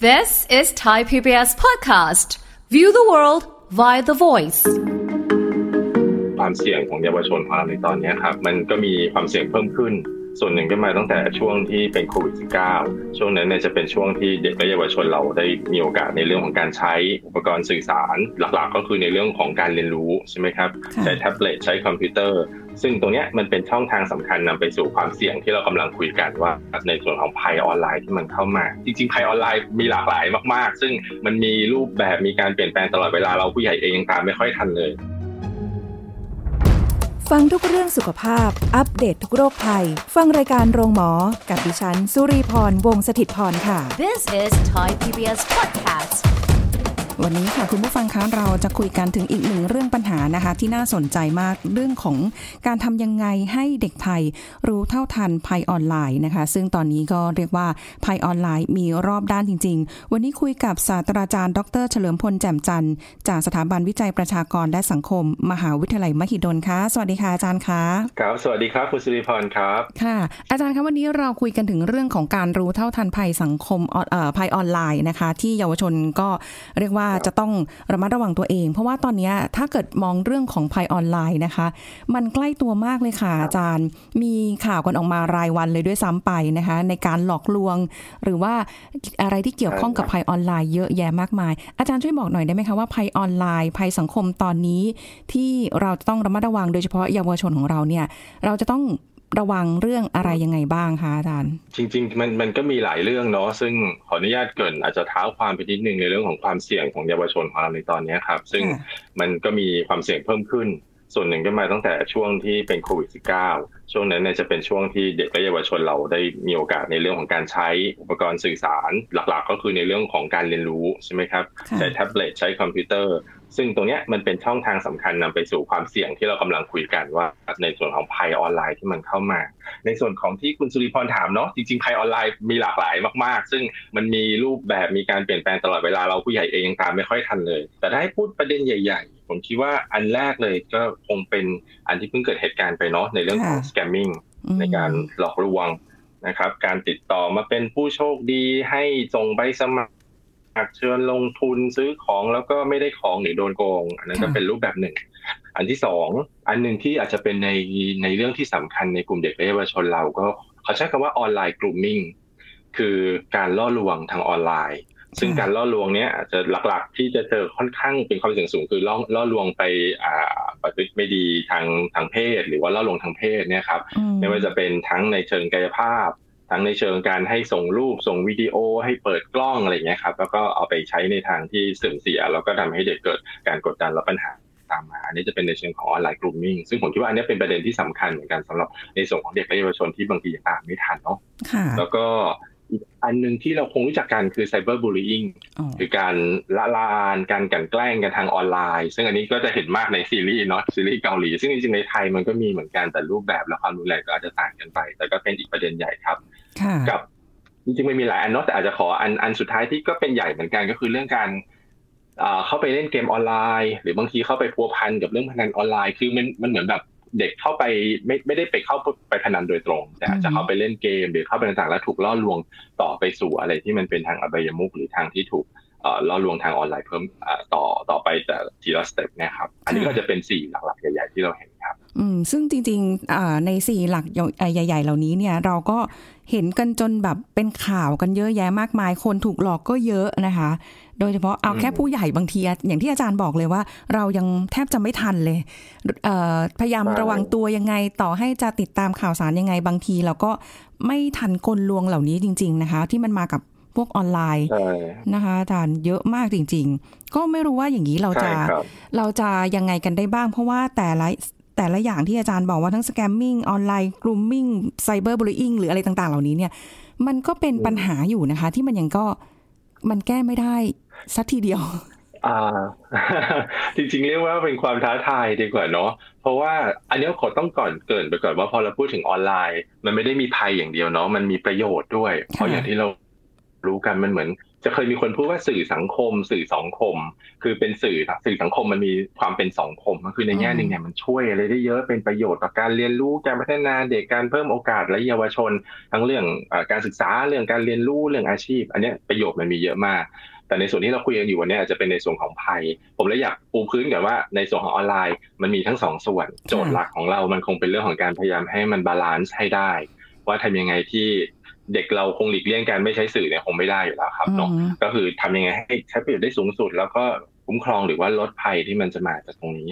This is Thai PBS podcast. View the world via the voice. ความเสี่ยงของเยาวชนของเราในตอนนี้ครับ มันก็มีความเสี่ยงเพิ่มขึ้น ส่วนหนึ่งก็มาตั้งแต่ช่วงที่เป็นโควิด -19 ช่วงนั้นเนี่ยจะเป็นช่วงที่เด็กและเยาวชนเราได้มีโอกาสในเรื่องของการใช้อุปกรณ์สื่อสาร หลักๆ ก็คือในเรื่องของการเรียนรู้ใช่ไหมครับค่ะใช้แท็บเล็ตใช้คอมพิวเตอร์ ซึ่งตรงเนี้ยมันเป็นช่องทางสำคัญนำไปสู่ความเสี่ยงที่เรากำลังคุยกันว่า ในส่วนของภัยออนไลน์ที่มันเข้ามา จริงๆภัยออนไลน์มีหลากหลายมากๆ ซึ่งมันมีรูปแบบมีการเปลี่ยนแปลงตลอดเวลาเราผู้ใหญ่เองยังตามไม่ค่อยทันเลย ฟังทุกเรื่องสุขภาพ อัปเดตททุกโรคภัย ฟังรายการโรงหมอ กับดิฉัน สุรีพรวงศิตพรค่ะ This is Thai PBS podcast. วันนี้ค่ะคุณผู้ฟังคะเราจะคุยกันถึงอีกหนึ่งเรื่องปัญหานะคะ ที่น่าสนใจมากเรื่องของการทำยังไงให้เด็กไทยรู้เท่าทันภัยออนไลน์นะคะ ซึ่งตอนนี้ก็เรียกว่าภัยออนไลน์มีรอบด้านจริง ๆ วันนี้คุยกับศาสตราจารย์ ดร เฉลิมพลแจ่มจันทร์จากสถาบันวิจัยประชากรและสังคม มหาวิทยาลัยมหิดลค่ะสวัสดีค่ะอาจารย์คะครับสวัสดีครับคุณสิริพรครับค่ะ อาจารย์คะวันนี้เราคุยกันถึงเรื่องของการรู้เท่าทันภัยสังคมออนเอ่อภัยออนไลน์นะคะ ที่เยาวชนก็เรียกว่าจะต้องระมัดระวังตัวเอง เพราะว่าตอนเนี้ยถ้าเกิดมองเรื่องของภัยออนไลน์นะคะ มันใกล้ตัวมากเลยค่ะอาจารย์ มีข่าวกันออกมารายวันเลยด้วยซ้ำไปนะคะ ในการหลอกลวง หรือว่าอะไรที่เกี่ยวข้องกับภัยออนไลน์เยอะแยะมากมาย อาจารย์ช่วยบอกหน่อยได้ไหมคะว่าภัยออนไลน์ภัยสังคมตอนนี้ ที่เราจะต้องระมัดระวังโดยเฉพาะเยาวชนของเราเนี่ย เราจะต้อง ระวังเรื่องอะไรยังไงบ้างคะอาจารย์ จริง ๆ มันมันก็มีหลายเรื่องเนาะซึ่งขออนุญาตเกรินอาจจะเท้าความไปนิดนึงในเรื่องของความเสี่ยงของเยาวชนของเราในตอนนี้ครับซึ่งค่ะมันก็มีความเสี่ยงเพิ่มขึ้น ส่วนหนึ่งก็มาตั้งแต่ช่วงที่เป็นโควิด -19 ช่วงนั้นเนี่ยจะเป็นช่วงที่เด็กและเยาวชนเราได้มีโอกาสในเรื่องของการใช้อุปกรณ์สื่อสารหลักๆ ก็คือในเรื่องของการเรียนรู้ใช่ไหมครับค่ะใช้แท็บเล็ตใช้คอมพิวเตอร์ ซึ่งตรงเนี้ยมันเป็นช่องทางสำคัญนำไปสู่ความเสี่ยงที่เรากำลังคุยกันว่าในส่วนของภัยออนไลน์ที่มันเข้ามา ในส่วนของที่คุณสุริพรถามเนาะจริงๆภัยออนไลน์มีหลากหลายมากๆ ซึ่งมันมีรูปแบบมีการเปลี่ยนแปลงตลอดเวลาเราผู้ใหญ่เองยังตามไม่ค่อยทันเลย แต่ถ้าให้พูดประเด็นใหญ่ ๆ ผมคิดว่าอันแรกเลยก็คงเป็นอันที่เพิ่งเกิดเหตุการณ์ไปเนาะในเรื่องของค่ะ scamming อืมในการหลอกลวงนะครับการติดต่อมาเป็นผู้โชคดีให้ส่งใบสมัคร เชิญลงทุนซื้อของแล้วก็ไม่ได้ของหรือโดนโกง อันนั้นก็ค่ะเป็นรูปแบบหนึ่ง อันที่สองอันหนึ่งที่อาจจะเป็นในในเรื่องที่สำคัญในกลุ่มเด็กและเยาวชนเราก็เขาใช้คำว่าออนไลน์กลุ่มมิ่งคือการล่อลวงทางออนไลน์ ซึ่งการล่อลวงเนี้ยอาจจะหลักๆ ที่จะเจอค่อนข้างเป็นความเสี่ยงสูงคือล่อล่อลวงไปอ่าปฏิบัติไม่ดีทางทางเพศ หรือว่าล่อลวงทางเพศเนี่ยครับอืไม่ว่าจะเป็นทั้งในเชิงกายภาพ ทั้งในเชิงการให้ส่งรูปส่งวิดีโอให้เปิดกล้องอะไรอย่างเงี้ยครับแล้วก็เอาไปใช้ในทางที่เสื่อมเสีย แล้วก็ทำให้เด็กเกิดการกดดันและปัญหาตามมาอันนี้จะเป็นในเชิงของ online grooming ซึ่งผมคิดว่าอันนี้เป็นประเด็นที่สำคัญเหมือนกันสำหรับในส่วนของเด็กและเยาวชนที่บางทียังตามไม่ทันเนาะค่ะแล้วก็ อีกอันหนึ่งที่เราคงรู้จักกันคือไซเบอร์บูล y ิ n งอ๋อคือการระราน การกลั่นแกล้งกันทางออนไลน์ ซึ่งอันนี้ก็จะเห็นมากในซีรีส์เนาะซีรีส์เกาหลี ซึ่งจริงๆในไทยมันก็มีเหมือนกันแต่รูปแบบและความรุนแรงก็อาจจะต่างกันไป แต่ก็เป็นอีกประเด็นใหญ่ครับค่ะกับจริงๆไม่มีหลายอันเนาะแต่อาจจะขออันอันสุดท้ายที่ก็เป็นใหญ่เหมือนกันก็คือเรื่องการอ่าเข้าไปเล่นเกมออนไลน์ หรือบางทีเข้าไปพัวพันกับเรื่องพนันออนไลน์คือมันมันเหมือนแบบ เด็กเข้าไปไม่ไม่ได้ไปเข้าไปพนันโดยตรงแต่อาจจะเข้าไปเล่นเกมหรือเข้าไปต่างๆแล้วถูกล่อลวงต่อไปสู่อะไรที่มันเป็นทางอบายมุขหรือทางที่ถูกเอ่อล่อลวงทางออนไลน์เพิ่มอ่าต่อต่อไปแต่ทีละ step เนี่ยครับ อันนี้ก็จะเป็นสี่หลักๆใหญ่ๆที่เราเห็นครับ อืมซึ่งจริงๆอ่าในสี่หลักใหญ่ ๆ เหล่านี้เนี่ยเราก็เห็นกันจนแบบเป็นข่าวกันเยอะแยะมากมาย คนถูกหลอกก็เยอะนะคะ โดยเฉพาะเอาอืมแค่ผู้ใหญ่บางทีอะอย่างที่อาจารย์บอกเลยว่า เรายังแทบจะไม่ทันเลยเอ่อพยายามระวังตัวยังไงต่อให้จะติดตามข่าวสารยังไงบางที เราก็ไม่ทันกลลวงเหล่านี้จริง ๆ นะคะ ที่มันมากับพวกออนไลน์ใช่นะคะอาจารย์เยอะมากจริง ๆ ก็ไม่รู้ว่าอย่างนี้เราใช่จะครับเราจะยังไงกันได้บ้าง เพราะว่าแต่ละแต่ละอย่างที่อาจารย์บอกว่าทั้งสแกมมิ่งออนไลน์กลุ่มมิ่งไซเบอร์บูล y ิ n งหรืออะไรต่าง ๆ เหล่านี้เนี่ย มันก็เป็นปัญหาอยู่นะคะ ที่มันยังก็ มันแก้ไม่ได้สักทีเดียว อ่า จริงๆ เรียกว่าเป็นความท้าทายดีกว่าเนาะเพราะว่าอันนี้ขอต้องก่อนเกินไปก่อนว่าพอเราพูดถึงออนไลน์ มันไม่ได้มีภัยอย่างเดียวเนาะมันมีประโยชน์ด้วย เพราะอย่างที่เรารู้กันมันเหมือน จะเคยมีคนพูดว่าสื่อสังคม สื่อสังคม คือเป็นสื่อสื่อสังคมมันมีความเป็นสังคมก็คือในแง่หนึ่งเนี่ยมันช่วยอะไรได้เยอะเป็นประโยชน์ต่อการเรียนรู้การพัฒนาเด็กการเพิ่มโอกาสและเยาวชน ทั้งเรื่องการศึกษาเรื่องการเรียนรู้เรื่องอาชีพ อันนี้ประโยชน์มันมีเยอะมาก แต่ในส่วนที่เราคุยกันอยู่วันนี้อาจจะเป็นในส่วนของภัย ผมเลยอยากปูพื้นกันว่าในส่วนของออนไลน์ มันมีทั้งสองส่วน โจทย์หลักของเรามันคงเป็นเรื่องของการพยายามให้มัน balance ให้ได้ ว่าทำยังไงที่ เด็กเราคงหลีกเลี่ยงการไม่ใช้สื่อเนี่ยคงไม่ได้อยู่แล้วครับเนาะก็คือทำยังไงให้ใช้ประโยชน์ได้สูงสุด แล้วก็คุ้มครองหรือว่าลดภัยที่มันจะมาจากตรงนี้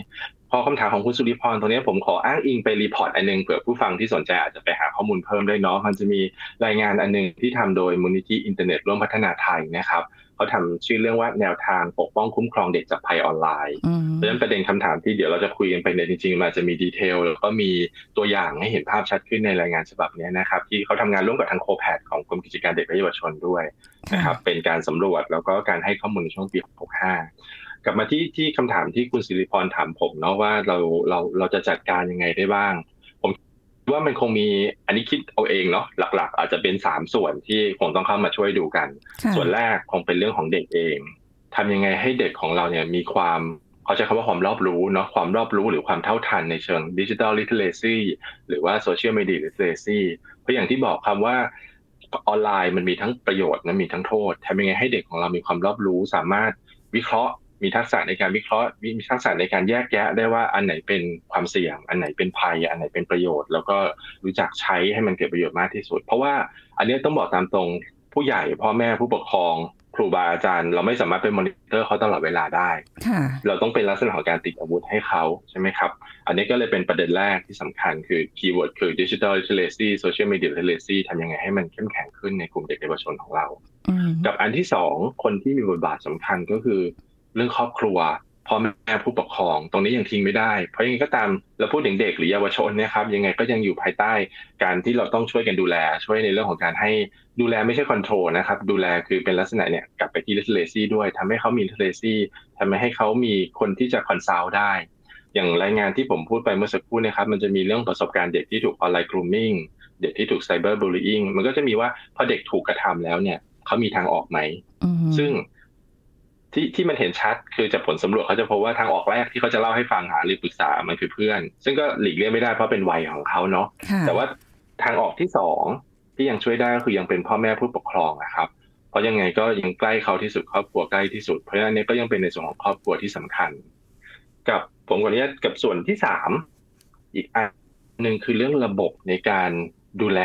พอคำถามของคุณสุริพรตรงนี้ผมขออ้างอิงไป report อันนึงเผื่อผู้ฟังที่สนใจอาจจะไปหาข้อมูลเพิ่มได้เนาะมันจะมีรายงานอันนึงที่ทำโดยมูลนิธิอินเทอร์เน็ตร่วมพัฒนาไทยนะครับ เขาทำชื่อเรื่องว่าแนวทางปกป้องคุ้มครองเด็กจากภัยออนไลน์ เพราะฉะนั้นประเด็นคำถามที่เดี๋ยวเราจะคุยกันไปเนี่ยจริงๆมันจะมี detail แล้วก็มีตัวอย่างให้เห็นภาพชัดขึ้นในรายงานฉบับนี้นะครับ ที่เขาทำงานร่วมกับทาง COPAT ของกรมกิจการเด็กและเยาวชนด้วยนะครับเป็นการสำรวจแล้วก็การให้ข้อมูลในช่วงปี 65 กลับมาที่ที่คำถามที่คุณสิริพรถามผมเนาะว่าเราเราเราจะจัดการยังไงได้บ้าง ว่ามันคงมีอันนี้คิดเอาเองเนาะหลัก ๆ อาจจะเป็นสามส่วนที่คงต้องเข้ามาช่วยดูกัน ส่วนแรกคงเป็นเรื่องของเด็กเองทำยังไงให้เด็กของเราเนี่ยมีความเขาใช้คำว่าความรอบรู้เนาะความรอบรู้หรือความเท่าทันในเชิง digital literacy หรือว่า social media literacy เพราะอย่างที่บอกคำว่าออนไลน์มันมีทั้งประโยชน์และมีทั้งโทษทำยังไงให้เด็กของเรามีความรอบรู้สามารถวิเคราะห์ มีทักษะในการวิเคราะห์ มีทักษะในการแยกแยะได้ว่าอันไหนเป็นความเสี่ยง อันไหนเป็นภัย อันไหนเป็นประโยชน์ แล้วก็รู้จักใช้ให้มันเกิดประโยชน์มากที่สุด เพราะว่าอันนี้ต้องบอกตามตรงผู้ใหญ่พ่อแม่ผู้ปกครอง ครูบาอาจารย์ เราไม่สามารถเป็นมอนิเตอร์เขาตลอดเวลาได้เราต้องเป็นลักษณะของการติดอาวุธให้เขาใช่ไหมครับ อันนี้ก็เลยเป็นประเด็นแรกที่สำคัญคือ keyword คือ digital literacy social media literacy ทำยังไงให้มันเข้มแข็งขึ้นในกลุ่มเด็กเยาวชนของเรา กับอันที่สองคนที่มีบทบาทสำคัญก็คือ เรื่องครอบครัวพ่อแม่ผู้ปกครอง ตรงนี้ยังทิ้งไม่ได้ เพราะยังไงก็ตามเราพูดถึงเด็กหรือเยาวชนเนี่ยครับยังไงก็ยังอยู่ภายใต้การที่เราต้องช่วยกันดูแล ช่วยในเรื่องของการให้ดูแลไม่ใช่ control นะครับดูแลคือเป็นลักษณะเนี่ยกลับไปที่ literacy ด้วยทำให้เขามี literacy ทำให้เขามีคนที่จะ consult ได้ อย่างรายงานที่ผมพูดไปเมื่อสักครู่นะครับมันจะมีเรื่องประสบการณ์เด็กที่ถูกออนไลน์ grooming เด็กที่ถูก cyber bullying มันก็จะมีว่าพอเด็กถูกกระทำแล้วเนี่ยเขามีทางออกไหมซึ่ง ที่ที่มันเห็นชัดคือจากผลสำรวจเขาจะพบว่าทางออกแรกที่เขาจะเล่าให้ฟังหาหรือปรึกษามันคือเพื่อน ซึ่งก็หลีกเลี่ยงไม่ได้เพราะเป็นวัยของเขาเนาะแต่ว่าทางออกที่สองที่ยังช่วยได้ก็คือยังเป็นพ่อแม่ผู้ปกครองนะครับ เพราะยังไงก็ยังใกล้เขาที่สุดครอบครัวใกล้ที่สุดเพราะฉะนั้นนี้ก็ยังเป็นในส่วนของครอบครัวที่สำคัญ กับผมกว่านี้กับส่วนที่สามอีกอันหนึ่งคือเรื่องระบบในการ ดูแล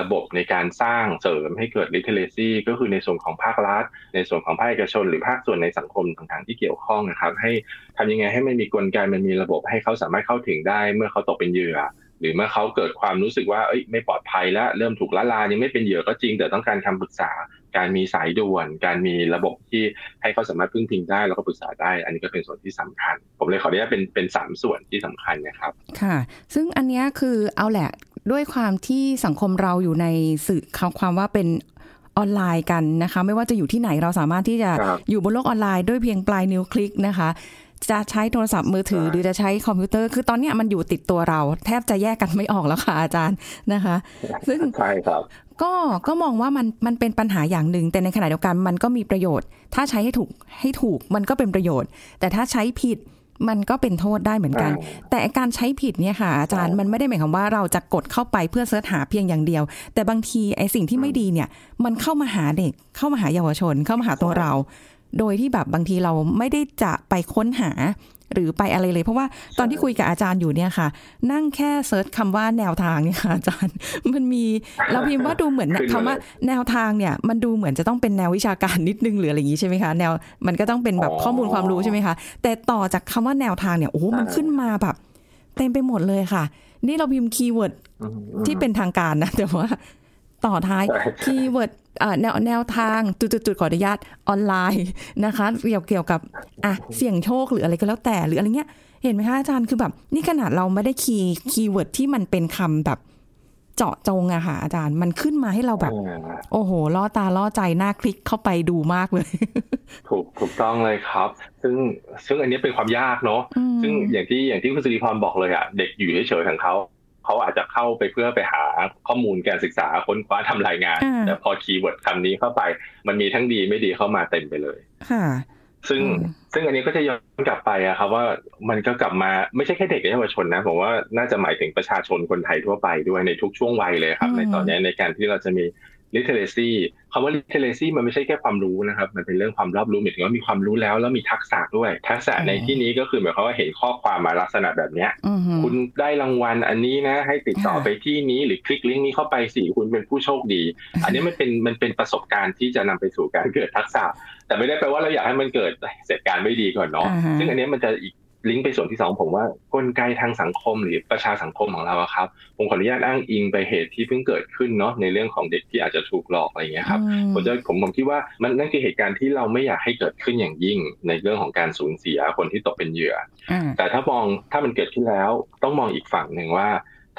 ระบบในการสร้างเสริมให้เกิด literacy ก็คือในส่วนของภาครัฐ ในส่วนของภาคเอกชน หรือภาคส่วนในสังคมต่างๆที่เกี่ยวข้องนะครับ ให้ทำยังไงให้มันมีกลไกมันมีระบบให้เขาสามารถเข้าถึงได้เมื่อเขาตกเป็นเหยื่อ หรือเมื่อเขาเกิดความรู้สึกว่าเอ้ยไม่ปลอดภัยแล้วเริ่มถูกละลายยังไม่เป็นเหยื่อก็จริง แต่ต้องการคำปรึกษา การมีสายด่วน การมีระบบที่ให้เขาสามารถพึ่งพิงได้แล้วก็ปรึกษาได้ อันนี้ก็เป็นส่วนที่สำคัญ ผมเลยขออนุญาตเป็นเป็นสามส่วนที่สำคัญนะครับค่ะ ซึ่งอันนี้คือเอาแหละ ด้วยความที่สังคมเราอยู่ในสื่อความว่าเป็นออนไลน์กันนะคะ ไม่ว่าจะอยู่ที่ไหนเราสามารถที่จะอยู่บนโลกออนไลน์ด้วยเพียงปลายนิ้วคลิกนะคะ จะใช้โทรศัพท์มือถือหรือจะใช้คอมพิวเตอร์ คือตอนนี้มันอยู่ติดตัวเรา แทบจะแยกกันไม่ออกแล้วค่ะอาจารย์นะคะ ซึ่งใช่ครับก็ก็มองว่ามันมันเป็นปัญหาอย่างหนึ่ง แต่ในขณะเดียวกันมันก็มีประโยชน์ ถ้าใช้ให้ถูกให้ถูกมันก็เป็นประโยชน์ แต่ถ้าใช้ผิด มันก็เป็นโทษได้เหมือนกัน แต่การใช้ผิดเนี่ยค่ะ อาจารย์มันไม่ได้หมายความว่าเราจะกดเข้าไปเพื่อ search หาเพียงอย่างเดียว แต่บางทีไอ้สิ่งที่ไม่ดีเนี่ย มันเข้ามาหาเด็ก เข้ามาหาเยาวชน เข้ามาหาตัวเรา โดยที่แบบบางทีเราไม่ได้จะไปค้นหา หรือไปอะไรเลย เพราะว่าตอนที่คุยกับอาจารย์อยู่เนี่ยค่ะ นั่งแค่ search คำว่าแนวทางเนี่ยค่ะ อาจารย์ มันมีเราพิมพ์ว่าดูเหมือนคำว่าแนวทางเนี่ย มันดูเหมือนจะต้องเป็นแนววิชาการนิดนึงหรืออะไรอย่างนี้ใช่ไหมคะแนวมันก็ต้องเป็นแบบข้อมูลความรู้ใช่ไหมคะแต่ต่อจากคำว่าแนวทางเนี่ยโอ้โหมันขึ้นมาแบบเต็มไปหมดเลยค่ะ นี่เราพิมพ์ keyword ที่เป็นทางการนะ แต่ว่าต่อท้าย keyword แนวแนวทางจุดๆขออนุญาตออนไลน์นะคะเกี่ยวเกี่ยวกับอะเสี่ยงโชคหรืออะไรก็แล้วแต่หรืออะไรเงี้ยเห็นไหมคะอาจารย์คือแบบ นี่ขนาดเราไม่ได้ key keyword ที่มันเป็นคำแบบเจาะจงอะค่ะอาจารย์มันขึ้นมาให้เราแบบ โอ้โหล่อตาล่อใจน่าคลิกเข้าไปดูมากเลย ถูกถูกต้องเลยครับ ซึ่งซึ่งอันนี้เป็นความยากเนาะซึ่งอย่างที่อย่างที่คุณสิริพรบอกเลยอะเด็กอยู่เฉยๆของเขา เขาอาจจะเข้าไปเพื่อไปหาข้อมูลการศึกษาค้นคว้าทำรายงานอ่าแต่พอ keyword คำนี้เข้าไป มันมีทั้งดีไม่ดีเข้ามาเต็มไปเลยค่ะซึ่งอืมซึ่งอันนี้ก็จะย้อนกลับไปอะครับว่ามันก็กลับมาไม่ใช่แค่เด็กและเยาวชนนะผมว่าน่าจะหมายถึงประชาชนคนไทยทั่วไปด้วยในทุกช่วงวัยเลยครับ ในตอนนี้ในการที่เราจะมี literacy คำว่า literacy มันไม่ใช่แค่ความรู้นะครับ มันเป็นเรื่องความรอบรู้หมายถึงว่ามีความรู้แล้วแล้วมีทักษะด้วย ทักษะในที่นี้ก็คือหมายความว่าเห็นข้อความมาลักษณะแบบเนี้ยอือหือคุณได้รางวัลอันนี้นะ ให้ติดต่อค่ะไปที่นี้หรือคลิกลิงก์นี้เข้าไปสิคุณเป็นผู้โชคดี อันนี้มันเป็นมันเป็นประสบการณ์ที่จะนำไปสู่การเกิดทักษะ แต่ไม่ได้แปลว่าเราอยากให้มันเกิดเสร็จการไม่ดีก่อนเนาะอ่าฮะซึ่งอันนี้มันจะอีก ลิงก์ไปส่วนที่สองผมว่ากลไกทางสังคมหรือประชาสังคมของเราอะครับผมขออนุญาตอ้างอิงไปเหตุที่เพิ่งเกิดขึ้นเนาะในเรื่องของเด็กที่อาจจะถูกหลอกอะไรอย่างเงี้ยครับอืมผมจะผมผมคิดว่ามันนั่นคือเหตุการณ์ที่เราไม่อยากให้เกิดขึ้นอย่างยิ่งในเรื่องของการสูญเสียคนที่ตกเป็นเหยื่ออ่าแต่ถ้ามองถ้ามันเกิดขึ้นแล้วต้องมองอีกฝั่งหนึ่งว่า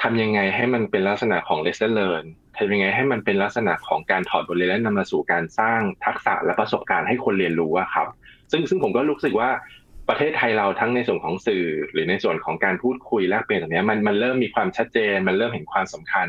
ทำยังไงให้มันเป็นลักษณะของ lesson learn ทำยังไงให้มันเป็นลักษณะของการถอดบทเรียนและนำมาสู่การสร้างทักษะและประสบการณ์ให้คนเรียนรู้อะครับ ซึ่งซึ่งผมก็รู้สึกว่า ประเทศไทยเราทั้งในส่วนของสื่อ หรือในส่วนของการพูดคุยแลกเปลี่ยนแบบเนี้ยมันมันเริ่มมีความชัดเจน มันเริ่มเห็นความสำคัญ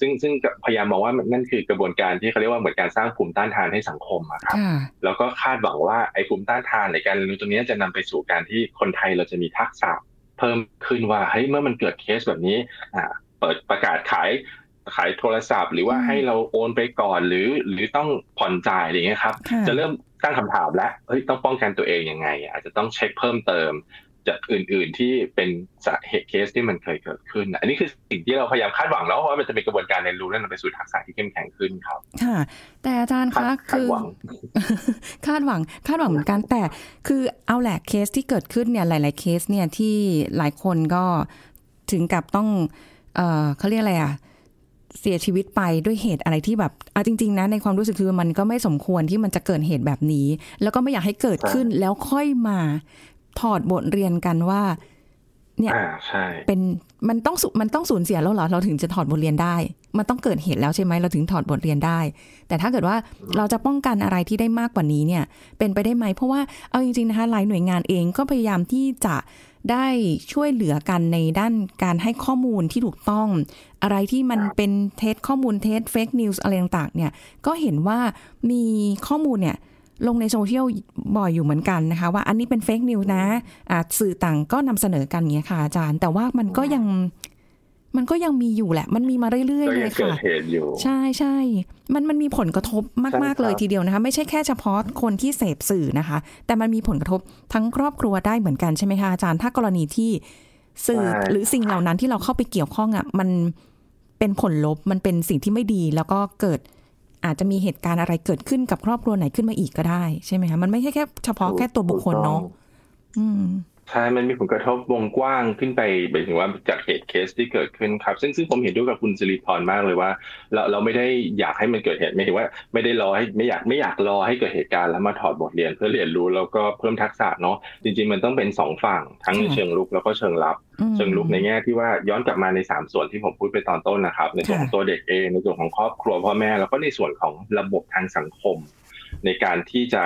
ซึ่งซึ่งพยายามมองว่านั่นคือกระบวนการที่เขาเรียกว่าเหมือนการสร้างภูมิต้านทานให้สังคมอะครับค่ะแล้วก็คาดหวังว่าไอ้ภูมิต้านทานในการเรียนรู้ตรงนี้จะนำไปสู่การที่คนไทยเราจะมีทักษะเพิ่มขึ้นว่าเฮ้ยเมื่อมันเกิดเคสแบบนี้อ่าเปิดประกาศขายขายโทรศัพท์ หรือว่าอืมให้เราโอนไปก่อนหรือหรือต้องผ่อนจ่ายอะไรอย่างเงี้ยครับค่ะจะเริ่ม ตั้งคำถามแล้วเฮ้ยต้องป้องกันตัวเองยังไง อาจจะต้องเช็คเพิ่มเติม จากอื่น ๆที่เป็นสาเหตุเคสที่มันเคยเกิดขึ้น อันนี้คือสิ่งที่เราพยายามคาดหวังแล้วว่ามันจะเป็นกระบวนการเรียนรู้และนำไปสู่ทักษะที่เข้มแข็งขึ้นครับ ค่ะ แต่อาจารย์คาคะดคือหวังคาดหวังคาดหวังเหมือนกันแต่คือเอาแหละเคสที่เกิดขึ้นเนี่ยหลาย ๆ เคสเนี่ยที่หลายคนก็ถึงกับต้องเออเขาเรียกอะไรอะ เสียชีวิตไปด้วยเหตุอะไรที่แบบเอาจริง ๆ นะ ในความรู้สึกคือมันก็ไม่สมควรที่มันจะเกิดเหตุแบบนี้ แล้วก็ไม่อยากให้เกิดขึ้นแล้วค่อยมาถอดบทเรียนกันว่า เนี่ยอ่าใช่เป็นมันต้องสูมันต้องสูญเสียแล้วเหรอเราถึงจะถอดบทเรียนได้ มันต้องเกิดเหตุแล้วใช่ไหมเราถึงถอดบทเรียนได้ แต่ถ้าเกิดว่าเราจะป้องกันอะไรที่ได้มากกว่านี้เนี่ย เป็นไปได้ไหมเพราะว่าเอาจริงๆนะคะหลายหน่วยงานเองก็พยายามที่จะ ได้ช่วยเหลือกันในด้านการให้ข้อมูลที่ถูกต้อง อะไรที่มันเป็นเท็จข้อมูลเท็จ fake news อะไรต่างๆเนี่ย ก็เห็นว่ามีข้อมูลเนี่ยลงในโซเชียลบ่อยอยู่เหมือนกันนะคะ ว่าอันนี้เป็น fake news นะสื่อต่างก็นำเสนอกันอย่างเงี้ยค่ะอาจารย์ แต่ว่ามันก็ยัง มันก็ยังมีอยู่แหละ มันมีมาเรื่อยๆเลยังเกิดเหตุอยู่ใช่ใช่มันมันมีผลกระทบมากใช่ครับ เลยทีเดียวนะคะ ไม่ใช่แค่เฉพาะคนที่เสพสื่อนะคะ แต่มันมีผลกระทบทั้งครอบครัวได้เหมือนกันใช่ไหมคะอาจารย์ ถ้ากรณีที่สื่อหรือสิ่งเหล่านั้นที่เราเข้าไปเกี่ยวข้องอะมันเป็นผลลบมันเป็นสิ่งที่ไม่ดี แล้วก็เกิดอาจจะมีเหตุการณ์อะไรเกิดขึ้นกับครอบครัวไหนขึ้นมาอีกก็ได้ใช่ไหมคะมันไม่ใช่แค่เฉพาะแค่ตัวบุคคลเนาะอืม ใช่มันมีผลกระทบวงกว้างขึ้นไปหมายถึงว่าจากเหตุเคสที่เกิดขึ้นครับ ซึ่งซึ่งผมเห็นด้วยกับคุณสิริพรมากเลยว่า เราเราไม่ได้อยากให้มันเกิดเหตุไม่ถึงว่า ไม่ได้รอให้ไม่อยากไม่อยากรอให้เกิดเหตุการณ์แล้วมาถอดบทเรียนเพื่อเรียนรู้แล้วก็เพิ่มทักษะเนาะจริง ๆ มันต้องเป็นสองฝั่งทั้งในค่ะเชิงรุกแล้วก็เชิงรับอืมเชิงรุกในแง่ที่ว่าย้อนกลับมาในสามส่วนที่ผมพูดไปตอนต้นนะครับ ในส่วนของค่ะตัวเด็กเองในส่วนของครอบครัวพ่อแม่แล้วก็ในส่วนของระบบทางสังคม ในการที่จะ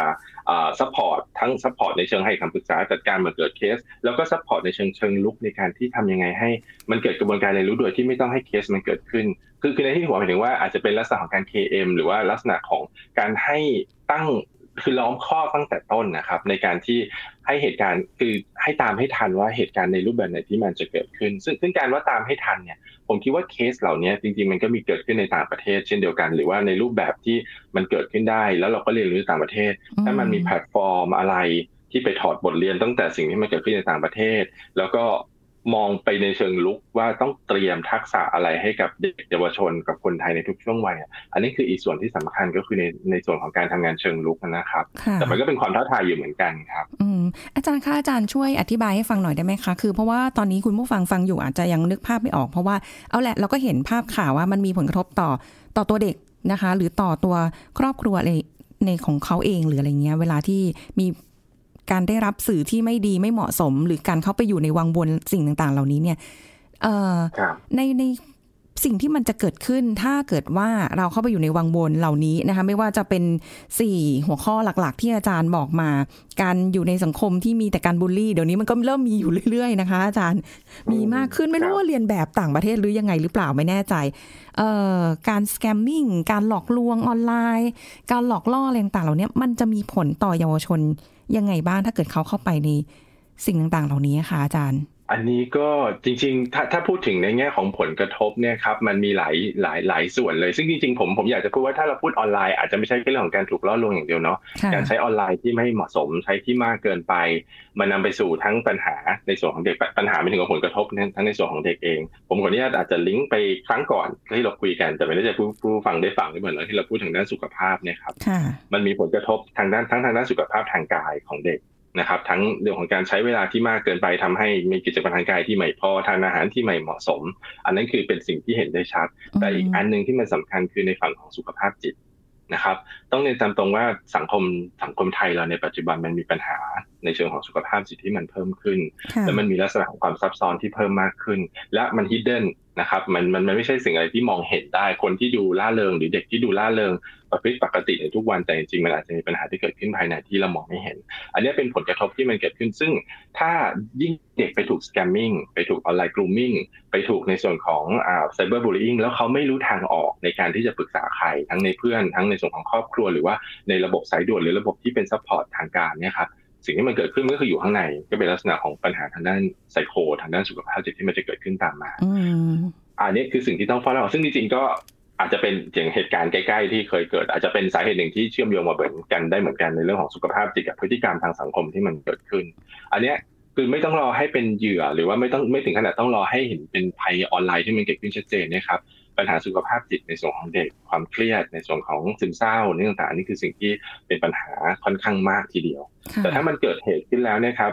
support ทั้ง support ในเชิงให้คำปรึกษาจัดการเมื่อเกิดเคส แล้วก็ support ในเชิงเชิงรุกในการที่ทำยังไงให้ มันเกิดกระบวนการเรียนรู้โดยที่ไม่ต้องให้เคสมันเกิดขึ้น คือคือในที่ผมหมายถึงว่าอาจจะเป็นลักษณะของการ KM หรือว่าลักษณะของการให้ตั้ง คือล้อมคอกตั้งแต่ต้นนะครับ ในการที่ให้เหตุการณ์คือให้ตามให้ทันว่าเหตุการณ์ในรูปแบบไหนที่มันจะเกิดขึ้น ซึ่งซึ่งการว่าตามให้ทันเนี่ย ผมคิดว่าเคสเหล่านี้จริงๆ มันก็มีเกิดขึ้นในต่างประเทศ เช่นเดียวกัน หรือว่าในรูปแบบที่มันเกิดขึ้นได้ แล้วเราก็เรียนรู้ในต่างประเทศ ถ้ามันมีแพลตฟอร์มอะไรที่ไปถอดบทเรียนตั้งแต่สิ่งที่มันเกิดขึ้นในต่างประเทศ แล้วก็ มองไปในเชิงลุกว่าต้องเตรียมทักษะอะไรให้กับเด็กเยาวชนกับคนไทยในทุกช่วงวัยอะอันนี้คืออีกส่วนที่สำคัญก็คือในในส่วนของการทำงานเชิงลุกนะครับค่ะแต่มันก็เป็นความท้าทายอยู่เหมือนกันครับอืมอาจารย์คะอาจารย์ช่วยอธิบายให้ฟังหน่อยได้ไหมคะคือเพราะว่าตอนนี้คุณผู้ฟังฟังอยู่อาจจะยังนึกภาพไม่ออกเพราะว่าเอาแหละเราก็เห็นภาพข่าวว่ามันมีผลกระทบต่อต่อตัวเด็กนะคะ หรือต่อตัวครอบครัวอะไรในของเขาเองหรืออะไรเงี้ย เวลาที่มี การได้รับสื่อที่ไม่ดีไม่เหมาะสม หรือการเข้าไปอยู่ในวังวนสิ่งต่างๆ เหล่านี้เนี่ยเอ่อครับในในสิ่งที่มันจะเกิดขึ้นถ้าเกิดว่าเราเข้าไปอยู่ในวังวนเหล่านี้นะคะไม่ว่าจะเป็น 4 หัวข้อหลักๆ ที่อาจารย์บอกมา การอยู่ในสังคมที่มีแต่การบูลลี่ เดี๋ยวนี้มันก็เริ่มมีอยู่เรื่อยๆนะคะ อาจารย์มีมากขึ้นไม่รู้ว่าเรียนแบบต่างประเทศหรือยังไงหรือเปล่าไม่แน่ใจเอ่อการสแกมมิ่งการหลอกลวงออนไลน์ การหลอกล่ออะไรต่างๆเหล่านี้มันจะมีผลต่อเยาวชน ยังไงบ้างถ้าเกิดเขาเข้าไปในสิ่งต่างๆ เหล่านี้ค่ะอาจารย์ อันนี้ก็จริงๆ ถ้าถ้าพูดถึงในแง่ของผลกระทบเนี่ยครับมันมีหลายหลายหลายส่วนเลย ซึ่งจริงๆผมผมอยากจะพูดว่าถ้าเราพูดออนไลน์อาจจะไม่ใช่แค่เรื่องของการถูกล่อลวงอย่างเดียวเนาะการใช้ออนไลน์ที่ไม่เหมาะสมใช้ที่มากเกินไป มันนาไปสู่ทั้งปัญหาในส่วนของเด็กปัญหาไม่ถึงกับผลกระทบทั้งในส่วนของเด็กเอง ผมขออนุญาตอาจจะลิงก์ไปครั้งก่อนที่เราคุยกันแต่ไม่ได้จะผู้ผู้ฟังได้ฟังได้เหมือนเราที่เราพูดถึงด้านสุขภาพเนี่ยครับมันมีผลกระทบทางด้านทั้งทางด้านสุขภาพทางกายของเด็ก นะครับ ทั้งเรื่องของการใช้เวลาที่มากเกินไปทำให้มีกิจกรรมทางกายที่ไม่พอทานอาหารที่ไม่เหมาะสม อันนั้นคือเป็นสิ่งที่เห็นได้ชัด แต่อีกอันหนึ่งที่มันสำคัญคือในฝั่งของสุขภาพจิตนะครับ ต้องเรียนตามตรงว่าสังคมสังคมไทยเราในปัจจุบันมันมีปัญหา ในเชิงของสุขภาพจิตที่มันเพิ่มขึ้น และมันมีลักษณะของความซับซ้อนที่เพิ่มมากขึ้น และมัน hidden นะครับมันมันมันไม่ใช่สิ่งอะไรที่มองเห็นได้คนที่ดูร่าเริง หรือเด็กที่ดูร่าเริงประพฤติปกติในทุกวันแต่จริงๆมันอาจจะมีปัญหาที่เกิดขึ้นภายในที่เรามองไม่เห็น อันนี้เป็นผลกระทบที่มันเกิดขึ้น ซึ่งถ้ายิ่งเด็กไปถูก scamming ไปถูก online grooming ไปถูกในส่วนของอ่า cyber bullying แล้วเขาไม่รู้ทางออกในการที่จะปรึกษาใครทั้งในเพื่อนทั้งในส่วนของครอบครัว หรือว่าในระบบสายด่วนหรือระบบที่เป็น support ทางการเนี่ยครับ สิ่งที่มันเกิดขึ้นก็คืออยู่ข้างในก็เป็นลักษณะของปัญหาทางด้านไซโคทางด้านสุขภาพจิตที่มันจะเกิดขึ้นตามมาอันนี้คือสิ่งที่ต้องเฝ้าระวังซึ่งจริงๆก็อาจจะเป็นอย่างเหตุการณ์ใกล้ๆที่เคยเกิด อาจจะเป็นสาเหตุหนึ่งที่เชื่อมโยงมาเหมือนกันได้เหมือนกันในเรื่องของสุขภาพจิตกับพฤติกรรมทางสังคมที่มันเกิดขึ้น อันเนี้ยคือไม่ต้องรอให้เป็นเหยื่อหรือว่าไม่ต้องไม่ถึงขนาดต้องรอให้เห็นเป็นภัยออนไลน์ที่มันเกิดขึ้นชัดเจนนะครับ ปัญหาสุขภาพจิตในส่วนของเด็กความเครียดในส่วนของซึมเศร้านี่ต่างๆนี่คือสิ่งที่เป็นปัญหาค่อนข้างมากทีเดียว แต่ถ้ามันเกิดเหตุขึ้นแล้วเนี่ยครับ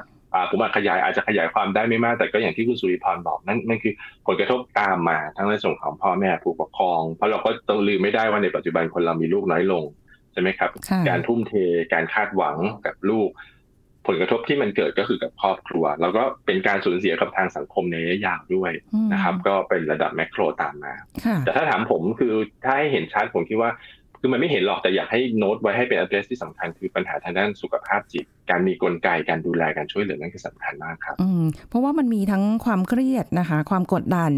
ผมอาจขยายอาจจะขยายความได้ไม่มาก แต่ก็อย่างที่คุณสุริพรบอกนั่นนั่นคือผลกระทบตามมาทั้งในส่วนของพ่อแม่ผู้ปกครอง เพราะเราก็ต้องลืมไม่ได้ว่าในปัจจุบันคนเรามีลูกน้อยลงใช่ไหมครับ การทุ่มเทการคาดหวังกับลูก ผลกระทบที่มันเกิดก็คือกับครอบครัว แล้วก็เป็นการสูญเสียกับทางสังคมในระยะยาวด้วยนะครับ ก็เป็นระดับแมกโรตามมา แต่ถ้าถามผมคือถ้าให้เห็นชัดผมคิดว่า คือมันไม่เห็นหรอกแต่อยากให้โน้ตไว้ให้เป็น address ที่สำคัญคือปัญหาทางด้านสุขภาพจิต การมีกลไกการดูแลการช่วยเหลือนั่นคือสำคัญมากครับอืมเพราะว่ามันมีทั้งความเครียดนะคะ ความกดดัน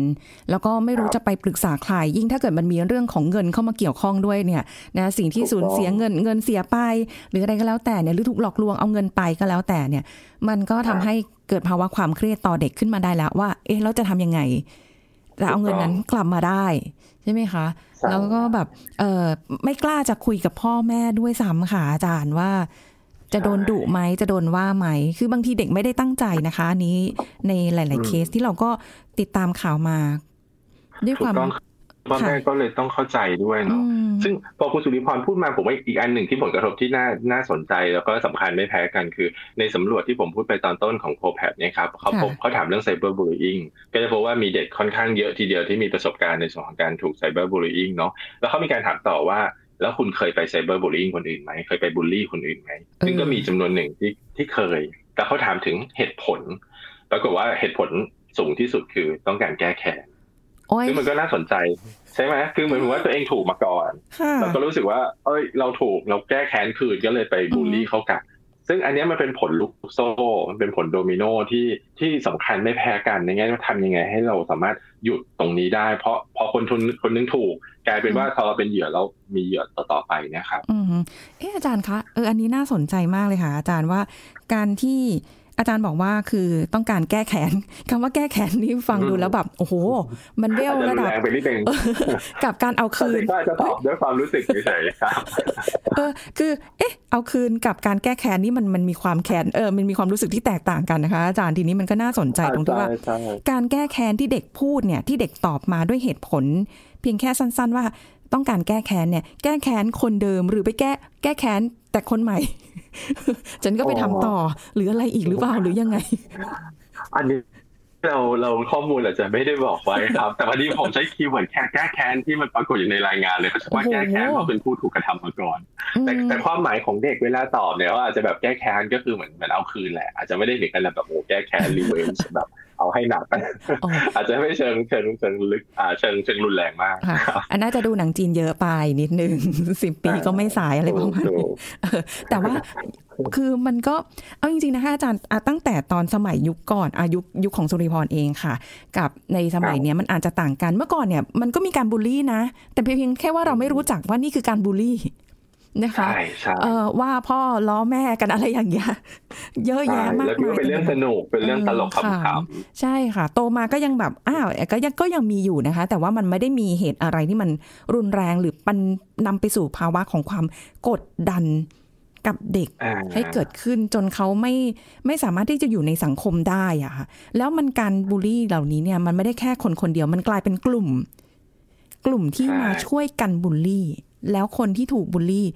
แล้วก็ไม่รู้จะไปปรึกษาใครยิ่งถ้าเกิดมันมีเรื่องของเงินเข้ามาเกี่ยวข้องด้วยเนี่ยนะสิ่งที่สูญเสียเงินเงินเสียไป หรืออะไรก็แล้วแต่เนี่ยหรือถูกหลอกลวงเอาเงินไปก็แล้วแต่เนี่ย มันก็ทำให้เกิดภาวะความเครียดต่อเด็กขึ้นมาได้แล้วว่า เอ๊ะเราจะทำยังไง จะเอาเงินนั้นกลับมาได้ใช่ไหมคะ แล้วก็แบบเออไม่กล้าจะคุยกับพ่อแม่ด้วยซ้ำค่ะอาจารย์ว่า จะโดนดุไหมจะโดนว่าไหม คือบางทีเด็กไม่ได้ตั้งใจนะคะอันนี้ในหลาย ๆ เคสที่เราก็ติดตามข่าวมา ด้วยความ พ่อแม่ก็เลยต้องเข้าใจด้วยเนาะซึ่งพอคุณสุริพรพูดมาผมว่าอีกอันหนึ่งที่ผลกระทบที่น่าน่าสนใจ แล้วก็สำคัญไม่แพ้กันคือ ในสำรวจที่ผมพูดไปตอนต้นของโคแพดเนี่ยครับเขาพบเขาถามเรื่องไซเบอร์บูลลิงก็จะพบว่ามีเด็กค่อนข้างเยอะทีเดียวที่มีประสบการณ์ในส่วนของการถูกไซเบอร์บูลลิงเนาะแล้วเขามีการถามต่อว่าแล้วคุณเคยไปไซเบอร์บูลลิงคนอื่นไหมเคยไปบูลลี่คนอื่นไหมซึ่งก็มีจำนวนหนึ่งที่ที่เคย แต่เขาถามถึงเหตุผลปรากฏว่าเหตุผลสูงที่สุดคือต้องการแก้แค้น ซึ่งมันก็น่าสนใจ ใช่ไหมคือเหมือนว่าตัวเองถูกมาก่อนแล้วก็รู้สึกว่า เอ้ย เราถูกเราแก้แค้นคืนก็เลยไปบูลลี่เขากลับซึ่งอันนี้มันเป็นผลลูกโซ่ มันเป็นผลโดมิโนที่ที่สำคัญไม่แพ้กันในแง่ว่าทำยังไง ให้เราสามารถหยุดตรงนี้ได้ เพราะพอคนทุนคนนึงถูก กลายเป็นว่าพอเราเป็นเหยื่อแล้วมีเหยื่อต่อๆไปนะครับ อืมเอออาจารย์คะเอออันนี้น่าสนใจมากเลยค่ะ อาจารย์ว่าการที่ อาจารย์บอกว่าคือต้องการแก้แขนคำว่าแก้แขนนี่ฟังดูแล้วแบบโอ้โห มันเวลระดับกับการเอาคืนจะตอบด้วยความรู้สึกเฉยๆครับเออคือ เอ๊ะ เอาคืนกับการแก้แค้นนี่มันมันมีความแค้นเออมันมีความรู้สึกที่แตกต่างกันนะคะ อาจารย์ทีนี้มันก็น่าสนใจตรงที่ว่า การแก้แค้นที่เด็กพูดเนี่ยที่เด็กตอบมาด้วยเหตุผล เพียงแค่สั้น ๆ ว่า ต้องการแก้แค้นเนี่ย แก้แค้นคนเดิมหรือไปแก้แก้แค้นแต่คนใหม่ ฉันก็ไปทำต่อ หรืออะไรอีกหรือเปล่าหรือยังไง อันนี้เราเราข้อมูลอาจจะไม่ได้บอกไว้ครับ แต่วันนี้ผมใช้ keyword แค่แก้แค้นที่มันปรากฏอยู่ในรายงานเลยเขาว่าแก้แค้นเพราะเป็นผู้ถูกกระทำมาก่อน แต่แต่ความหมายของเด็กเวลาตอบเนี่ยว่าอาจจะแบบแก้แค้นก็คือเหมือนเหมือนเอาคืนแหละอาจจะไม่ได้ถึงกันแบบโอ้แก้แค้นรีเวนจ์แบบ เอาให้หนัก อาจจะไม่เชิงเชิงเชิงลึกอ่าเชิงเชิงรุนแรงมากอันน่าจะดูหนังจีนเยอะไปนิดนึงสิบปีก็ไม่สายอะไรประมาณนี้แต่ว่าคือมันก็เอาจริงๆนะคะอาจารย์ตั้งแต่ตอนสมัยยุคก่อนอายุยุคของสุริพรเองค่ะ กับในสมัยเนี้ยมันอาจจะต่างกันเมื่อก่อนเนี่ยมันก็มีการบูลลี่นะ แต่เพียงแค่ว่าเราไม่รู้จักว่านี่คือการบูลลี่ นะคะเออว่าพ่อล้อแม่กันอะไรอย่างเงี้ยเยอะแยะมากมายเป็นเรื่องสนุกเป็นเรื่องตลกขำๆใช่ค่ะ โตมาก็ยังแบบอ้าวก็ยังก็ยังมีอยู่นะคะ แต่ว่ามันไม่ได้มีเหตุอะไรที่มันรุนแรงหรือมันนำไปสู่ภาวะของความกดดันกับเด็กให้เกิดขึ้นจนเขาไม่ไม่สามารถที่จะอยู่ในสังคมได้อะค่ะแล้วมันการบูลลี่เหล่านี้เนี่ยมันไม่ได้แค่คนคนเดียวมันกลายเป็นกลุ่ม กลุ่มที่มาช่วยกันบูลลี่ แล้วคนที่ถูกบูลลี่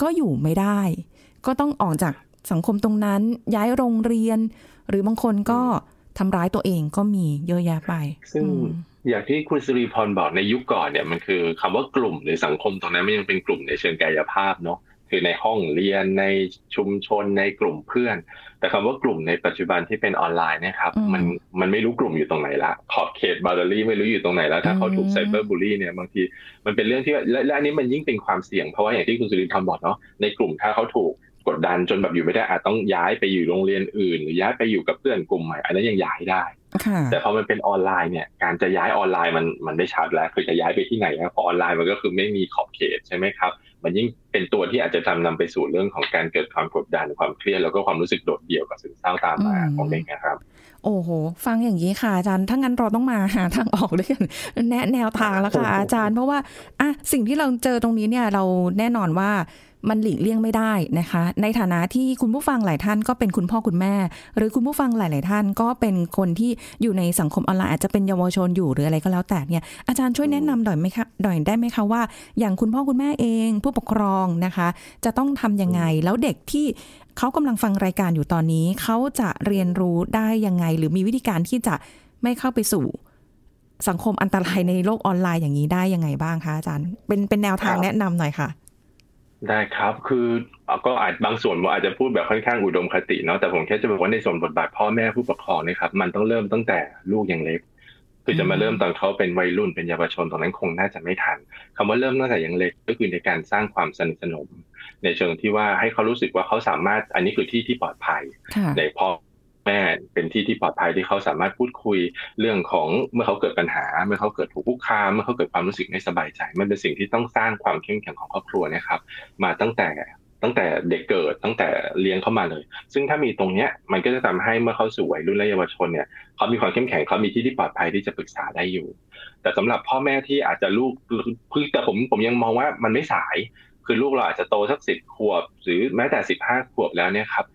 ก็อยู่ไม่ได้ ก็ต้องออกจากสังคมตรงนั้น ย้ายโรงเรียน หรือบางคนก็ทำร้ายตัวเองก็มีเยอะแยะไป ซึ่งอย่างที่คุณสิริพรบอกในยุคก่อนเนี่ยมันคือคำว่ากลุ่มหรือสังคมตรงนั้นมันยังเป็นกลุ่มในเชิงกายภาพเนาะ คือในห้องเรียนในชุมชนในกลุ่มเพื่อน แต่คำว่ากลุ่มในปัจจุบันที่เป็นออนไลน์นะครับ มันมันไม่รู้กลุ่มอยู่ตรงไหนละขอบเขต barrier ไม่รู้อยู่ตรงไหนแล้วถ้าเขาถูก cyberbully เนี่ยบางทีมันเป็นเรื่องที่และและอันนี้มันยิ่งเป็นความเสี่ยงเพราะว่าอย่างที่คุณสุริพันธ์บอกเนาะในกลุ่มถ้าเขาถูกกดดันจนแบบอยู่ไม่ได้อาจต้องย้ายไปอยู่โรงเรียนอื่น หรือย้ายไปอยู่กับเพื่อนกลุ่มใหม่อันนั้นยังย้ายได้แต่พอมันเป็นออนไลน์เนี่ยการจะย้ายออนไลน์มันมันไม่ชัดแล้วคือจะย้ายไปที่ไหนนะพอออนไลน์มันก็คือไม่มีขอบเขตใช่ไหมครับ มันยิ่งเป็นตัวที่อาจจะทำนำไปสู่เรื่องของการเกิดความกดดันความเครียดแล้วก็ความรู้สึกโดดเดี่ยวกับซึมเศร้าตามมาของเด็กนะครับ โอ้โห ฟังอย่างนี้ค่ะอาจารย์ถ้างั้นเราต้องมาหาทางออกด้วยกันแนะแนวทางแล้วค่ะอาจารย์ เพราะว่าอะสิ่งที่เราเจอตรงนี้เนี่ยเราแน่นอนว่า มันหลีกเลี่ยงไม่ได้นะคะ ในฐานะที่คุณผู้ฟังหลายท่านก็เป็นคุณพ่อคุณแม่ หรือคุณผู้ฟังหลาย ๆ ท่านก็เป็นคนที่อยู่ในสังคมออนไลน์อาจจะเป็นเยาวชนอยู่หรืออะไรก็แล้วแต่เนี่ยอาจารย์ช่วยแนะนำหน่อยไหมคะหน่อยได้ไหมคะว่า อย่างคุณพ่อคุณแม่เอง ผู้ปกครองนะคะ จะต้องทํำยังไงแล้วเด็กที่เขากำลังฟังรายการอยู่ตอนนี้ เขาจะเรียนรู้ได้ยังไง หรือมีวิธีการที่จะไม่เข้าไปสู่สังคมอันตรายในโลกออนไลน์อย่างนี้ได้ยังไงบ้างคะอาจารย์ เป็นเป็นแนวทางแนะนำหน่อยค่ะ ได้ครับ คือก็อาจบางส่วนว่าอาจจะพูดแบบค่อนข้างอุดมคติเนาะ แต่ผมแค่จะบอกว่าในส่วนบทบาทพ่อแม่ผู้ปกครองนะครับ มันต้องเริ่มตั้งแต่ลูกยังเล็ก คือจะมาเริ่มตอนเขาเป็นวัยรุ่นเป็นเยาวชนตรงนั้นคงน่าจะไม่ทันคำว่าเริ่มตั้งแต่ยังเล็กก็คือในการสร้างความสนิทสนม ในเชิงที่ว่าให้เขารู้สึกว่าเขาสามารถ อันนี้คือที่ที่ปลอดภัย ในพอ แม่เป็นที่ที่ปลอดภัยที่เขาสามารถพูดคุยเรื่องของเมื่อเขาเกิดปัญหา เมื่อเขาเกิดถูกคุกคามเมื่อเขาเกิดความรู้สึกไม่สบายใจ มันเป็นสิ่งที่ต้องสร้างความเข้มแข็งของครอบครัวนะครับมาตั้งแต่ตั้งแต่เด็กเกิดตั้งแต่เลี้ยงเข้ามาเลย ซึ่งถ้ามีตรงเนี้ยมันก็จะทำให้เมื่อเขาสู่วัยรุ่นและเยาวชนเนี่ยเขามีความเข้มแข็งเขามีที่ที่ปลอดภัยที่จะปรึกษาได้อยู่ แต่สำหรับพ่อแม่ที่อาจจะลูกคือแต่ผมผมยังมองว่ามันไม่สาย คือลูกเราอาจจะโตสักสิบขวบ หรือแม้แต่สิบห้าขวบแล้วเนี่ยครับ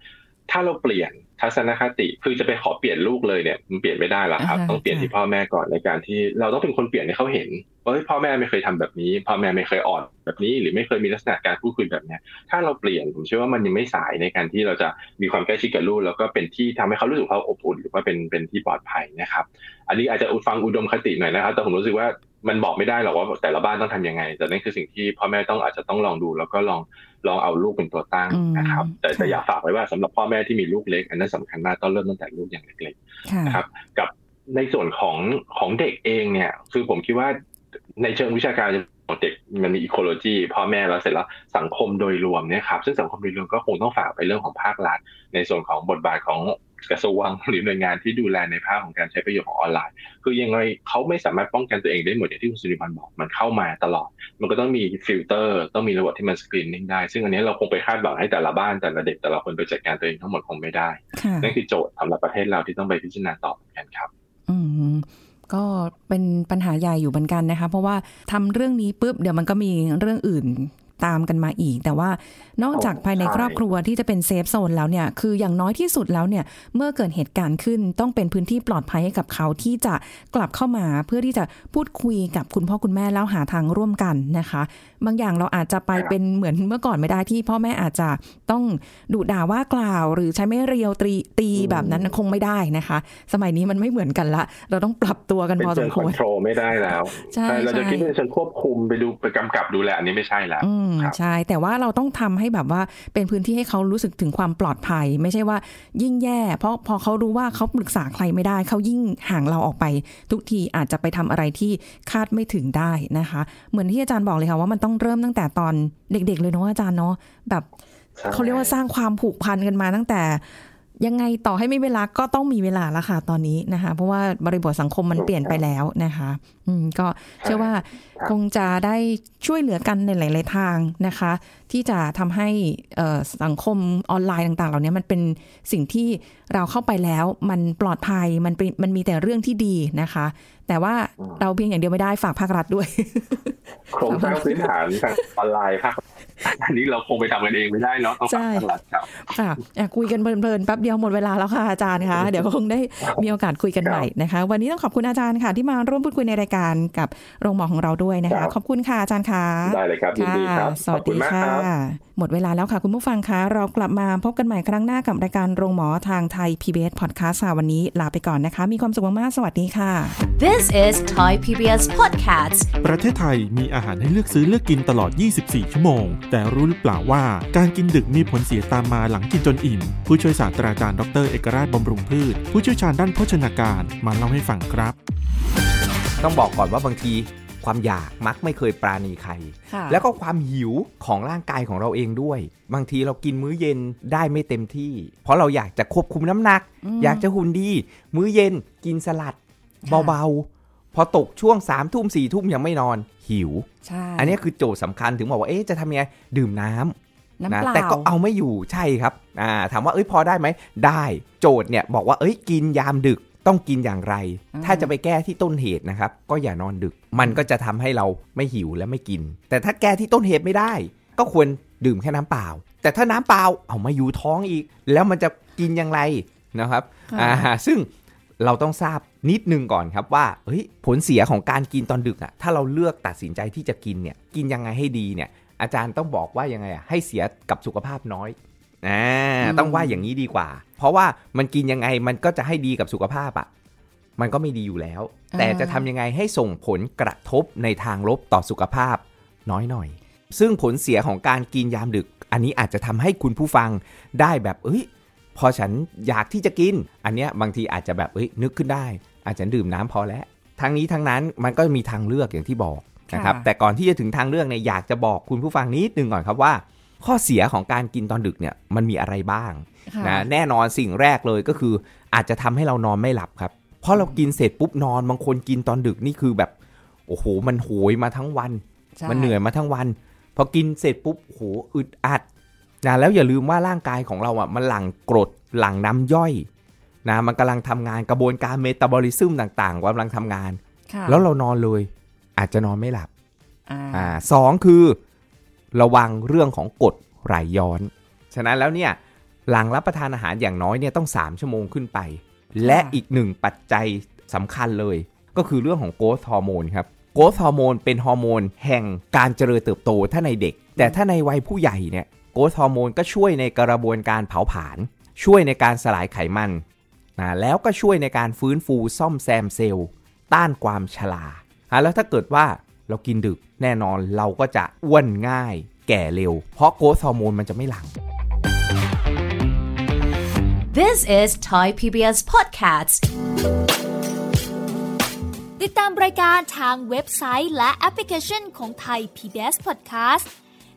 ถ้าเราเปลี่ยน ทัศนคติคือจะไปขอเปลี่ยนลูกเลยเนี่ยมันเปลี่ยนไม่ได้หรอกครับ ต้องเปลี่ยนที่พ่อแม่ก่อนในการที่เราต้องเป็นคนเปลี่ยนให้เขาเห็น ว่าพ่อแม่ไม่เคยทำแบบนี้ พ่อแม่ไม่เคยอ่อนแบบนี้ หรือไม่เคยมีลักษณะการพูดคุยแบบเนี้ยถ้าเราเปลี่ยนผมเชื่อว่ามันยังไม่สายในการที่เราจะมีความใกล้ชิดกับลูกแล้วก็เป็นที่ทำให้เขารู้สึกเขาอบอุ่นหรือว่าเป็นเป็นที่ปลอดภัยนะครับ อันนี้อาจจะฟังอุดมคติหน่อยนะครับ แต่ผมรู้สึกว่ามันบอกไม่ได้หรอกว่าแต่ละบ้านต้องทํำยังไง แต่นั่นคือสิ่งที่พ่อแม่ต้องอาจจะต้องลองดู แล้วก็ลองลองเอาลูกเป็นตัวตั้งนะครับ แต่แต่อยากฝากไว้ว่าสำหรับพ่อแม่ที่มีลูกเล็ก อันนั้นสำคัญมากต้องเริ่มตั้งแต่ลูกอย่างเล็กๆนะครับ กับในส่วนของของเด็กเองเนี่ย คือผมคิดว่า ในเชิงวิชาการของเด็กมันมีอีโคโลจีพ่อแม่แล้วเสร็จแล้วสังคมโดยรวมเนี่ยครับ ซึ่งสังคมโดยรวมก็คงต้องฝากไปเรื่องของภาครัฐ ในส่วนของบทบาทของกระทรวงหรือหน่วยงานที่ดูแลในภาคของการใช้ประโยชน์ของออนไลน์ คือยังไงเขาไม่สามารถป้องกันตัวเองได้หมดอย่างที่คุณสุริพันธ์บอกมันเข้ามาตลอด มันก็ต้องมีฟิลเตอร์ต้องมีระบบที่มัน screening ได้ ซึ่งอันนี้เราคงไปคาดหวังให้แต่ละบ้านแต่ละเด็กแต่ละคนไปจัดการตัวเองทั้งหมดคงไม่ได้นั่นคือโจทย์สำหรับประเทศเราที่ต้องไปพิจารณาต่อเหมือนกันครับ อืม ก็เป็นปัญหาใหญ่อยู่เหมือนกันนะคะ เพราะว่าทำเรื่องนี้ปุ๊บเดี๋ยวมันก็มีเรื่องอื่นตามกันมาอีก แต่ว่านอกจากภายในครอบครัวที่จะเป็นเซฟโซนแล้วเนี่ย คืออย่างน้อยที่สุดแล้วเนี่ย เมื่อเกิดเหตุการณ์ขึ้นต้องเป็นพื้นที่ปลอดภัยให้กับเขาที่จะกลับเข้ามาเพื่อที่จะพูดคุยกับคุณพ่อคุณแม่แล้วหาทางร่วมกันนะคะ บางอย่างเราอาจจะไปเป็นเหมือนเมื่อก่อนไม่ได้ที่พ่อแม่อาจจะต้องดุด่าว่ากล่าว หรือใช้ไม่เรียวตีตีแบบนั้นคงไม่ได้นะคะ สมัยนี้มันไม่เหมือนกันละ เราต้องปรับตัวกันพอสมควรเป็นเชิงคอนโทรลไม่ได้แล้วใช่เราจะคิดเป็นเชิงควบคุมไปดูไปกำกับดูแลอันนี้ไม่ใช่แล้วอืมมครับใช่ แต่ว่าเราต้องทำให้แบบว่าเป็นพื้นที่ให้เขารู้สึกถึงความปลอดภัย ไม่ใช่ว่ายิ่งแย่ เพราะพอเขารู้ว่าเขาปรึกษาใครไม่ได้ เขายิ่งห่างเราออกไป ทุกทีอาจจะไปทำอะไรที่คาดไม่ถึงได้นะคะ เหมือนที่อาจารย์บอกเลยค่ะว่ามันต้องเริ่มตั้งแต่ตอนเด็ก ๆ เลยเนาะอาจารย์เนาะแบบใช่เขาเรียกว่าสร้างความผูกพันกันมาตั้งแต่ยังไงต่อให้ไม่เวลาก็ต้องมีเวลาแล้วค่ะตอนนี้นะคะ เพราะว่าบริบทสังคมมันเปลี่ยนไปแล้วนะคะ อืมก็เชื่อว่าคงจะได้ช่วยเหลือกันในหลาย ๆ ทางนะคะ ที่จะทำให้เอ่อสังคมออนไลน์ต่าง ๆ เหล่านี้มันเป็นสิ่งที่เราเข้าไปแล้ว มันปลอดภัยมันเป็นมันมีแต่เรื่องที่ดีนะคะ แต่ว่าเราเพียงอย่างเดียวไม่ได้ฝากภาครัฐด้วย โครงสร้างพื้นฐานทางออนไลน์ภาค อันนี้เราคงไปทำกันเองไม่ได้เนาะต้องใช่ฝากภาครัฐครับค่ะอะคุยกันเพลินๆแป๊บเดียวหมดเวลาแล้วค่ะอาจารย์คะเดี๋ยวคงได้มีโอกาสคุยกันครับใหม่นะคะ วันนี้ต้องขอบคุณอาจารย์ค่ะ ที่มาร่วมพูดคุยในรายการกับโรงหมอของเราด้วยนะครัคะบขอบคุณค่ะอาจารย์ค่ะได้เลยครับยินดีครับสวัสขอบคุดีณมากค่ะครับหมดเวลาแล้วค่ะคุณผู้ฟังคะเรากลับมาพบกันใหม่ครั้งหน้ากับรายการโรงหมอทางไทย PBS Podcast ค่ะวันนี้ลาไปก่อนนะคะ มีความสุขมากๆสวัสดีค่ะ This is Thai PBS Podcast ประเทศไทยมีอาหารให้เลือกซื้อเลือกกินตลอด 24 ชั่วโมงแต่รู้หรือเปล่าว่าการกินดึกมีผลเสียตามมาหลังกินจนอิ่ม ผู้ช่วยศาสตราจารย์ดรเอกราชบำรุงพืช ผู้เชี่ยวชาญด้านโภชนาการมาเล่าให้ฟังครับ ต้องบอกก่อนว่าบางทีความอยากมักไม่เคยปราณีใครค่ะแล้วก็ความหิวของร่างกายของเราเองด้วย บางทีเรากินมื้อเย็นได้ไม่เต็มที่ เพราะเราอยากจะควบคุมน้ำหนัก อยากจะหุ่นดี มื้อเย็นกินสลัดเบาๆ พอตกช่วง3ามทุ่มสี่ทุ่มยังไม่นอนหิว ใช่ อันนี้คือโจทย์สำคัญถึงบอกว่าเอ๊ะจะทำยังไงดื่มน้ำน้ำนะเปล่าแต่ก็เอาไม่อยู่ใช่ครับอ่าถามว่าเอ้ยพอได้ไหมได้โจทย์เนี่ยบอกว่าเอ้ยกินยามดึกต้องกินอย่างไร ถ้าจะไปแก้ที่ต้นเหตุนะครับ ก็อย่านอนดึก มันก็จะทำให้เราไม่หิวและไม่กิน แต่ถ้าแก้ที่ต้นเหตุไม่ได้ ก็ควรดื่มแค่น้ำเปล่า แต่ถ้าน้ำเปล่าเอามาอยู่ท้องอีก แล้วมันจะกินอย่างไรนะครับค่ะอ่า ซึ่ง เราต้องทราบนิดนึงก่อนครับว่าเฮ้ยผลเสียของการกินตอนดึกอะถ้าเราเลือกตัดสินใจที่จะกินเนี่ยกินยังไงให้ดีเนี่ยอาจารย์ต้องบอกว่ายังไงอะให้เสียกับสุขภาพน้อยอ่าอืมต้องว่าอย่างนี้ดีกว่า เพราะว่ามันกินยังไงมันก็จะให้ดีกับสุขภาพอะมันก็ไม่ดีอยู่แล้ว แต่จะทำยังไงให้ส่งผลกระทบในทางลบต่อสุขภาพน้อยหน่อย ซึ่งผลเสียของการกินยามดึก อันนี้อาจจะทำให้คุณผู้ฟังได้แบบเอ้ย พอฉันอยากที่จะกิน อันเนี้ยบางทีอาจจะแบบเอ้ยนึกขึ้นได้ อาจจะดื่มน้ำพอแล้วทั้งนี้ทั้งนั้นมันก็มีทางเลือกอย่างที่บอกนะครับค่ะแต่ก่อนที่จะถึงทางเลือกเนี่ยอยากจะบอกคุณผู้ฟังนิดนึงก่อนครับว่า ข้อเสียของการกินตอนดึกเนี่ยมันมีอะไรบ้างค่ะนะแน่นอนสิ่งแรกเลยก็คือ อาจจะทำให้เรานอนไม่หลับครับเพราะเรากินเสร็จปุ๊บนอนบางคนกินตอนดึกนี่คือแบบโอ้โหมันโหยมาทั้งวันใช่มันเหนื่อยมาทั้งวันพอกินเสร็จปุ๊บโหอึดอัด นะแล้วอย่าลืมว่าร่างกายของเราอะมันหลั่งกรดหลั่งน้ำย่อยนะมันกำลังทำงานกระบวนการเมตาบอลิซึมต่างๆกำลังทำงานค่ะแล้วเรานอนเลย อาจจะนอนไม่หลับอ่าอ่าสองคือ ระวังเรื่องของกรดไหลย้อน ฉะนั้นแล้วเนี่ยหลังรับประทานอาหารอย่างน้อยเนี่ยต้อง 3 ชั่วโมงขึ้นไป และอีกหนึ่งปัจจัยสำคัญเลย ก็คือเรื่องของ growth hormone ครับ growth hormone เป็นฮอร์โมนแห่งการเจริญเติบโตถ้าในเด็ก แต่ถ้าในวัยผู้ใหญ่เนี่ย growth hormone ก็ช่วยในกระบวนการเผาผลาญช่วยในการสลายไขมันนะแล้วก็ช่วยในการฟื้นฟูซ่อมแซมเซลล์ ต้านความชราแล้วถ้าเกิดว่าเรากินดึกแน่นอนเราก็จะอ้วนง่าย แก่เร็ว เพราะ growth hormone มันจะไม่หลั่ง This is Thai PBS Podcast ติดตามรายการทางเว็บไซต์และแอปพลิเคชันของไทย PBS Podcast